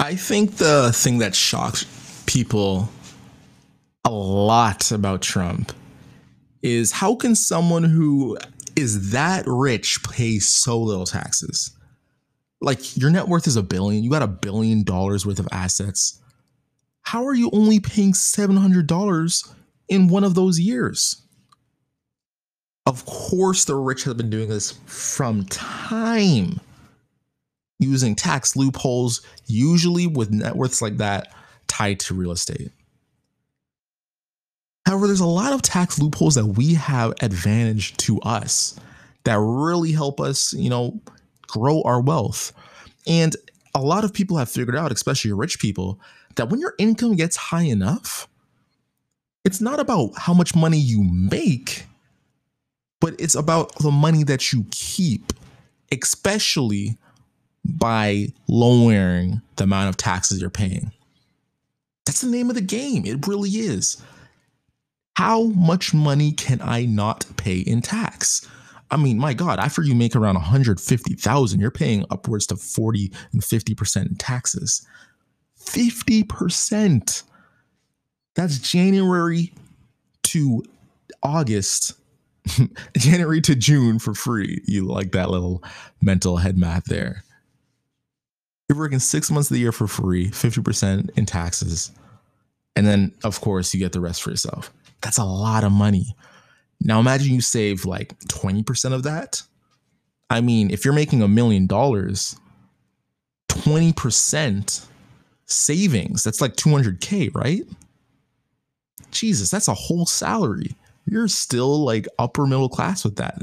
I think the thing that shocks people a lot about Trump is how can someone who is that rich pay so little taxes? Like your net worth is a billion, you got a billion dollars worth of assets. How are you only paying $700 in one of those years? Of course, the rich have been doing this from time using tax loopholes, usually with net worths like that tied to real estate. However, there's a lot of tax loopholes that we have advantage to us that really help us, you know, grow our wealth. And a lot of people have figured out, especially rich people, that when your income gets high enough, it's not about how much money you make, but it's about the money that you keep, especially by lowering the amount of taxes you're paying. That's the name of the game. It really is. How much money can I not pay in tax? I mean, my God, after you make around 150,000, you're paying upwards to 40 and 50% in taxes. 50%. That's January to August, January to June for free. You like that little mental head math there. You're working six months of the year for free, 50% in taxes. And then, of course, you get the rest for yourself. That's a lot of money. Now imagine you save like 20% of that. I mean, if you're making a million dollars, 20% savings, that's like 200K, right? Jesus, that's a whole salary. You're still like upper middle class with that.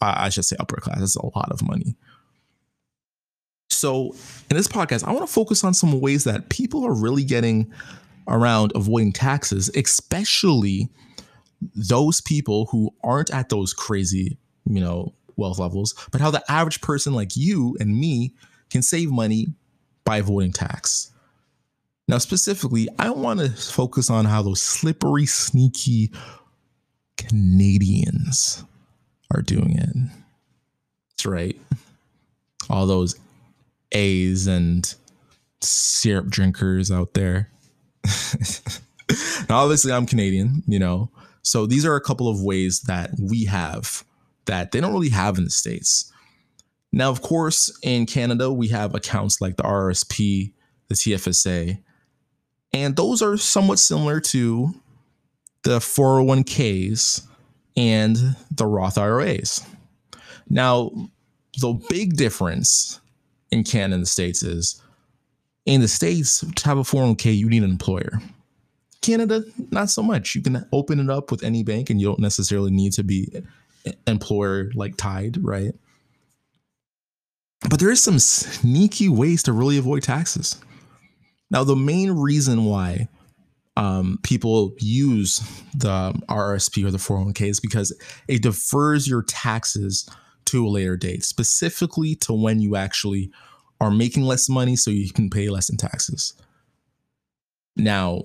I, should say upper class. That's a lot of money. So, in this podcast, I want to focus on some ways that people are really getting around avoiding taxes, especially those people who aren't at those crazy, you know, wealth levels, but how the average person like you and me can save money by avoiding tax. Now, specifically, I want to focus on how those slippery, sneaky Canadians are doing it. That's right. All those A's and syrup drinkers out there. now, obviously, I'm Canadian, you know. So these are a couple of ways that we have that they don't really have in the States. Now, of course, in Canada, we have accounts like the RRSP, the TFSA, and those are somewhat similar to the 401ks and the Roth IRAs. Now, the big difference in Canada and the States is in the States, to have a 401k, you need an employer. Canada, not so much. You can open it up with any bank and you don't necessarily need to be employer like tied, right? But there is some sneaky ways to really avoid taxes. Now, the main reason why um, people use the RRSP or the 401k is because it defers your taxes to a later date, specifically to when you actually are making less money so you can pay less in taxes. Now,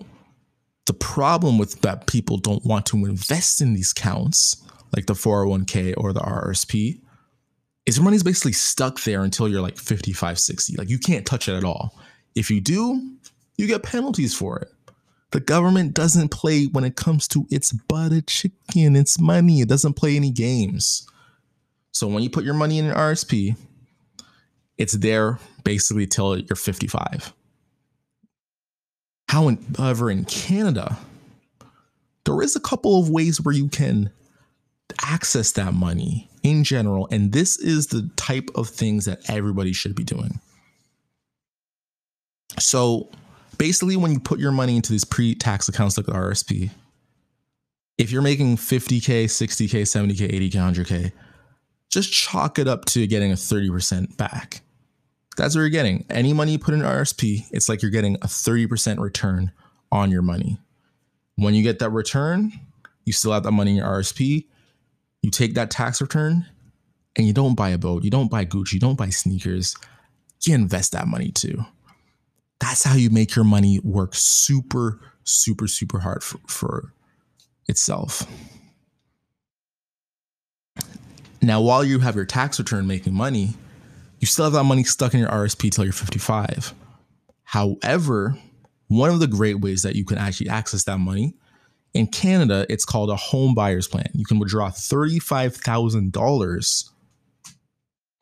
the problem with that people don't want to invest in these counts, like the 401k or the RRSP, is your money's basically stuck there until you're like 55, 60. Like you can't touch it at all. If you do, you get penalties for it. The government doesn't play when it comes to its butter chicken, its money. It doesn't play any games. So when you put your money in an RSP, it's there basically till you're 55. However, in Canada, there is a couple of ways where you can access that money in general. And this is the type of things that everybody should be doing. So basically, when you put your money into these pre tax accounts like the RSP, if you're making 50K, 60K, 70K, 80K, 100K, just chalk it up to getting a 30% back. That's what you're getting. Any money you put in RSP, it's like you're getting a 30% return on your money. When you get that return, you still have that money in your RSP. You take that tax return and you don't buy a boat, you don't buy Gucci, you don't buy sneakers. You invest that money too. That's how you make your money work super, super, super hard for, for itself. Now, while you have your tax return making money, you still have that money stuck in your RSP till you're 55. However, one of the great ways that you can actually access that money in Canada, it's called a home buyer's plan. You can withdraw $35,000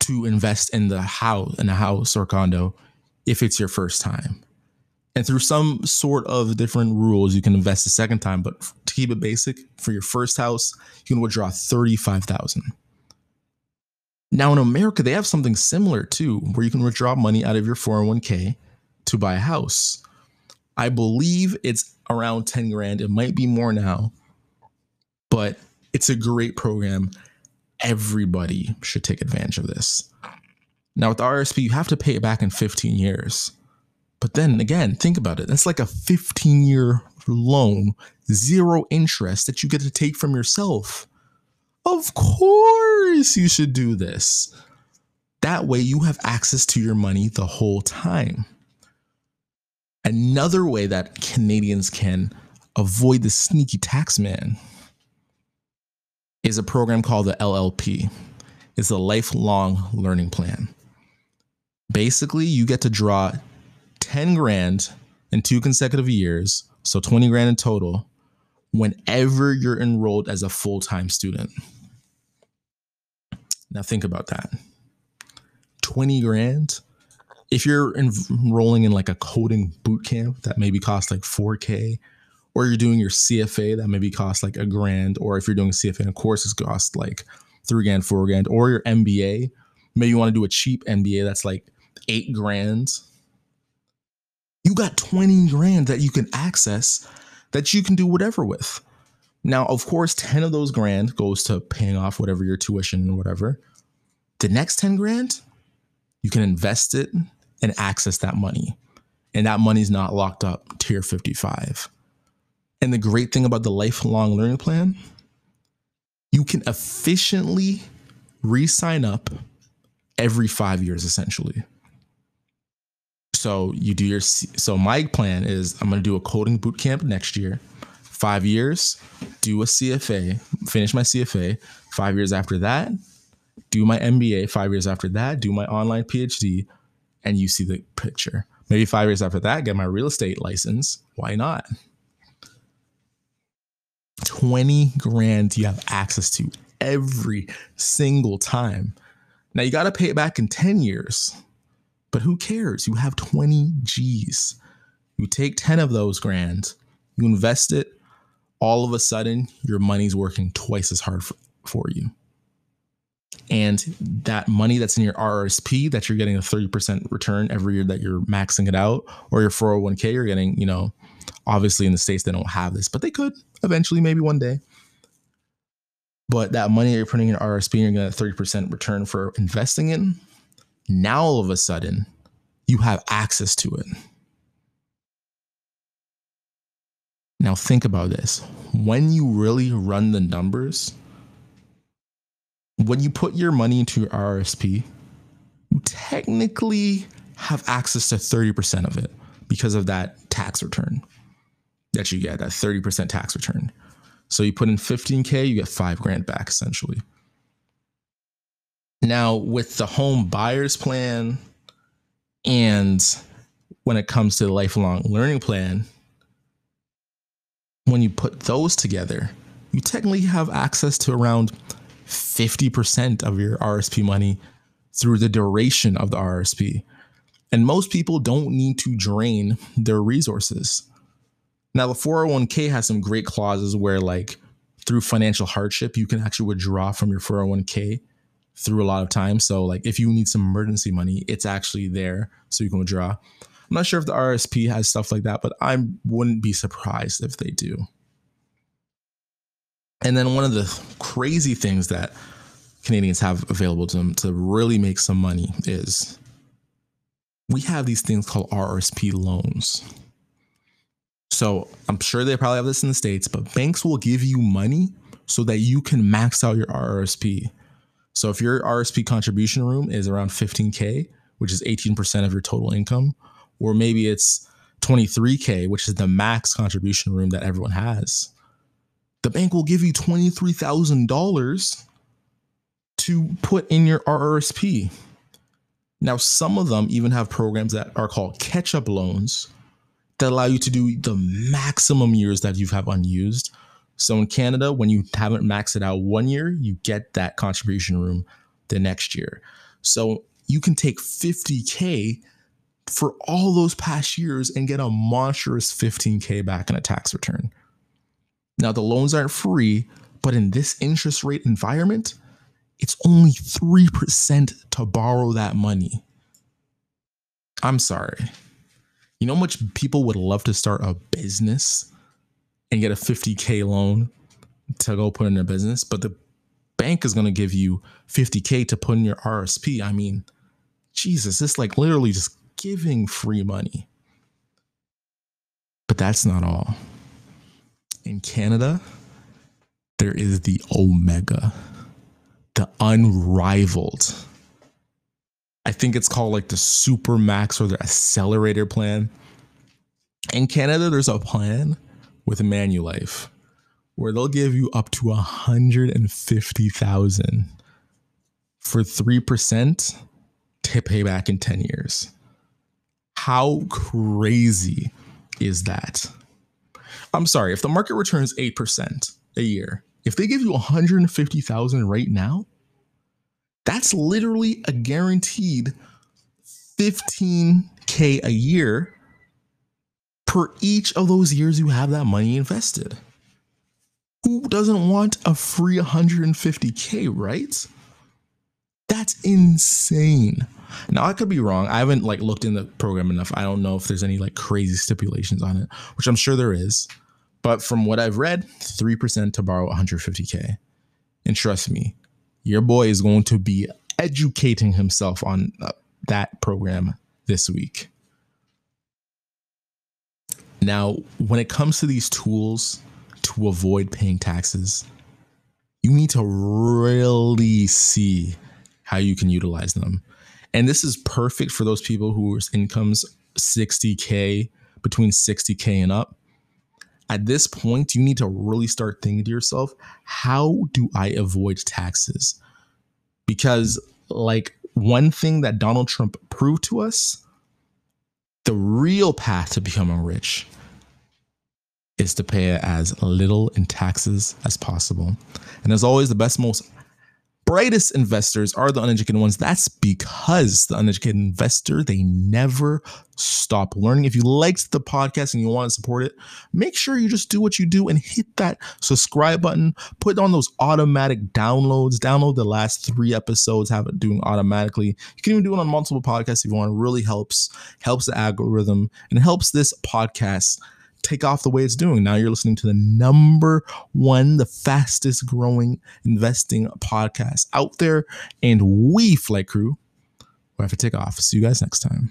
to invest in the house in a house or condo if it's your first time. And through some sort of different rules, you can invest a second time. But to keep it basic, for your first house, you can withdraw 35000 Now in America, they have something similar too, where you can withdraw money out of your 401k to buy a house. I believe it's around 10 grand. It might be more now, but it's a great program. Everybody should take advantage of this. Now, with RSP, you have to pay it back in 15 years. But then again, think about it. That's like a 15 year loan, zero interest that you get to take from yourself. Of course, you should do this. That way, you have access to your money the whole time. Another way that Canadians can avoid the sneaky tax man is a program called the LLP. It's a lifelong learning plan. Basically, you get to draw 10 grand in two consecutive years, so 20 grand in total, whenever you're enrolled as a full time student. Now, think about that 20 grand. If you're enrolling in like a coding boot camp that maybe costs like 4K, or you're doing your CFA that maybe costs like a grand, or if you're doing a CFA and courses cost like three grand, four grand, or your MBA, maybe you want to do a cheap MBA that's like eight grand you got 20 grand that you can access that you can do whatever with. Now, of course, 10 of those grand goes to paying off whatever your tuition and whatever. The next 10 grand, you can invest it and access that money. And that money's not locked up your 55. And the great thing about the lifelong learning plan, you can efficiently re sign up every five years, essentially so you do your so my plan is I'm going to do a coding boot camp next year. 5 years, do a CFA, finish my CFA. 5 years after that, do my MBA. 5 years after that, do my online PhD and you see the picture. Maybe 5 years after that, get my real estate license. Why not? 20 grand you have access to every single time. Now you got to pay it back in 10 years. But who cares? You have 20 G's. You take 10 of those grand, you invest it, all of a sudden your money's working twice as hard for, for you. And that money that's in your RSP that you're getting a 30% return every year that you're maxing it out, or your 401k, you're getting, you know, obviously in the States they don't have this, but they could eventually, maybe one day. But that money that you're putting in RSP, you're getting a 30% return for investing in, now all of a sudden, you have access to it. Now, think about this. When you really run the numbers, when you put your money into your RSP, you technically have access to 30% of it because of that tax return that you get, that 30% tax return. So you put in 15K, you get five grand back essentially. Now, with the home buyers plan and when it comes to the lifelong learning plan, when you put those together, you technically have access to around 50% of your RSP money through the duration of the RSP. And most people don't need to drain their resources. Now, the 401k has some great clauses where, like, through financial hardship, you can actually withdraw from your 401k through a lot of time. So like if you need some emergency money, it's actually there so you can withdraw. I'm not sure if the RSP has stuff like that, but I wouldn't be surprised if they do. And then one of the crazy things that Canadians have available to them to really make some money is we have these things called RSP loans. So I'm sure they probably have this in the States, but banks will give you money so that you can max out your RSP. So if your RSP contribution room is around 15K, which is 18% of your total income, or maybe it's 23K, which is the max contribution room that everyone has, the bank will give you $23,000 to put in your RRSP. Now, some of them even have programs that are called catch up loans that allow you to do the maximum years that you have unused. So in Canada, when you haven't maxed it out one year, you get that contribution room the next year. So you can take 50K for all those past years and get a monstrous 15K back in a tax return. Now, the loans aren't free, but in this interest rate environment, it's only 3% to borrow that money. I'm sorry. You know how much people would love to start a business and get a 50K loan to go put in a business, but the bank is going to give you 50K to put in your RSP. I mean, Jesus, it's like literally just giving free money. But that's not all. In Canada, there is the Omega, the unrivaled. I think it's called like the Super Max or the Accelerator plan. In Canada, there's a plan with Manulife where they'll give you up to 150,000 for 3% to pay back in 10 years. How crazy is that? I'm sorry, if the market returns 8% a year, if they give you 150,000 right now, that's literally a guaranteed 15k a year per each of those years you have that money invested. Who doesn't want a free 150k, right? That's insane. Now I could be wrong. I haven't like looked in the program enough. I don't know if there's any like crazy stipulations on it, which I'm sure there is. But from what I've read, 3% to borrow 150k. And trust me, your boy is going to be educating himself on uh, that program this week. Now, when it comes to these tools to avoid paying taxes, you need to really see how you can utilize them. And this is perfect for those people whose incomes 60K, between 60K and up. At this point, you need to really start thinking to yourself, how do I avoid taxes? Because, like, one thing that Donald Trump proved to us the real path to becoming rich is to pay as little in taxes as possible. And as always, the best, most brightest investors are the uneducated ones. That's because the uneducated investor, they never stop learning. If you liked the podcast and you want to support it, make sure you just do what you do and hit that subscribe button. Put on those automatic downloads. Download the last three episodes, have it doing automatically. You can even do it on multiple podcasts if you want. It really helps, helps the algorithm and helps this podcast take off the way it's doing. Now you're listening to the number one, the fastest growing investing podcast out there. And we, Flight Crew, we have to take off. See you guys next time.